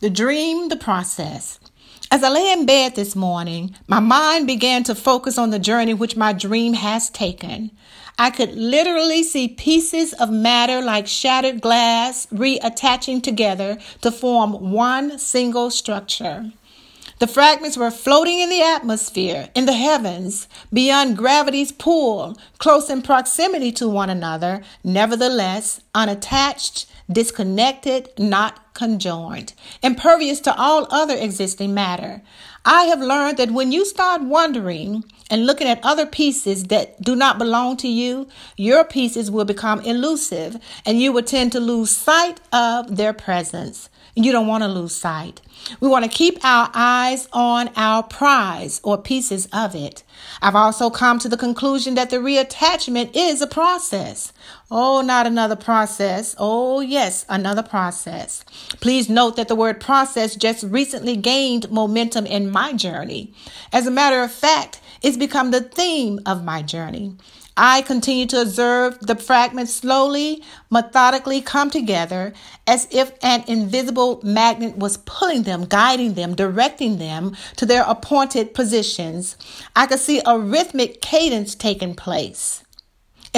The dream, the process. As I lay in bed this morning, my mind began to focus on the journey which my dream has taken. I could literally see pieces of matter like shattered glass reattaching together to form one single structure. The fragments were floating in the atmosphere, in the heavens, beyond gravity's pull, close in proximity to one another, nevertheless unattached, disconnected, not conjoined, impervious to all other existing matter. I have learned that when you start wondering and looking at other pieces that do not belong to you, your pieces will become elusive and you will tend to lose sight of their presence. You don't want to lose sight. We want to keep our eyes on our prize or pieces of it. I've also come to the conclusion that the reattachment is a process. Oh, not another process. Oh, yes, another process. Please note that the word process just recently gained momentum in my journey. As a matter of fact, it's become the theme of my journey. I continue to observe the fragments slowly, methodically come together as if an invisible magnet was pulling them, guiding them, directing them to their appointed positions. I could see a rhythmic cadence taking place,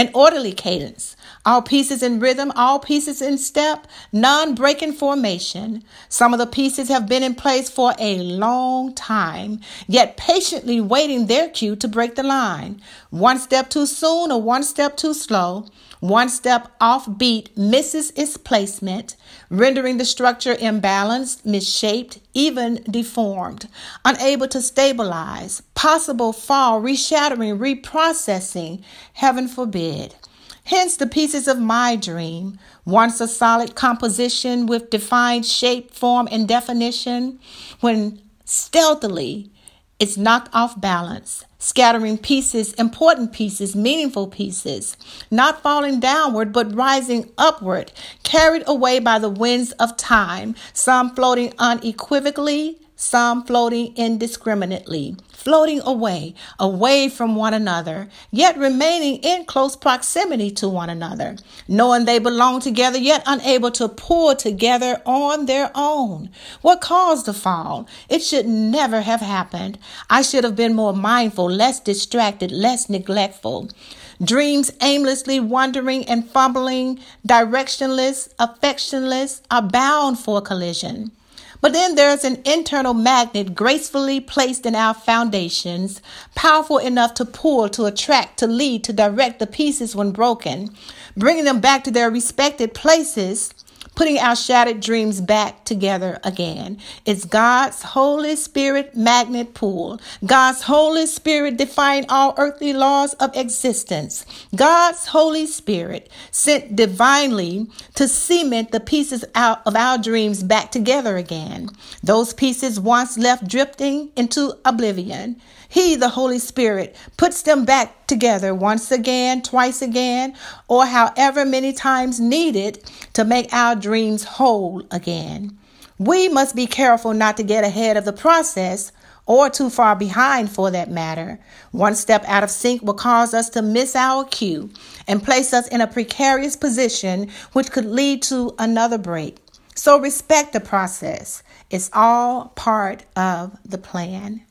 an orderly cadence. All pieces in rhythm, all pieces in step, non breaking formation. Some of the pieces have been in place for a long time, yet patiently waiting their cue to break the line. One step too soon or one step too slow. One step off beat misses its placement, rendering the structure imbalanced, misshaped, even deformed, unable to stabilize, possible fall, reshattering, reprocessing, heaven forbid. Hence, the pieces of my dream, once a solid composition with defined shape, form, and definition, when stealthily it's knocked off balance, scattering pieces, important pieces, meaningful pieces, not falling downward but rising upward, carried away by the winds of time, some floating unequivocally, some floating indiscriminately, floating away, away from one another, yet remaining in close proximity to one another, knowing they belong together, yet unable to pull together on their own. What caused the fall? It should never have happened. I should have been more mindful, less distracted, less neglectful. Dreams aimlessly wandering and fumbling, directionless, affectionless, are bound for collision. But then there's an internal magnet gracefully placed in our foundations, powerful enough to pull, to attract, to lead, to direct the pieces when broken, bringing them back to their respected places putting our shattered dreams back together again. It's God's Holy Spirit magnet pool. God's Holy Spirit defying all earthly laws of existence. God's Holy Spirit sent divinely to cement the pieces out of our dreams back together again. Those pieces once left drifting into oblivion. He, the Holy Spirit, puts them back together once again, twice again, or however many times needed to make our dreams whole again. We must be careful not to get ahead of the process or too far behind for that matter. One step out of sync will cause us to miss our cue and place us in a precarious position which could lead to another break. So respect the process. It's all part of the plan.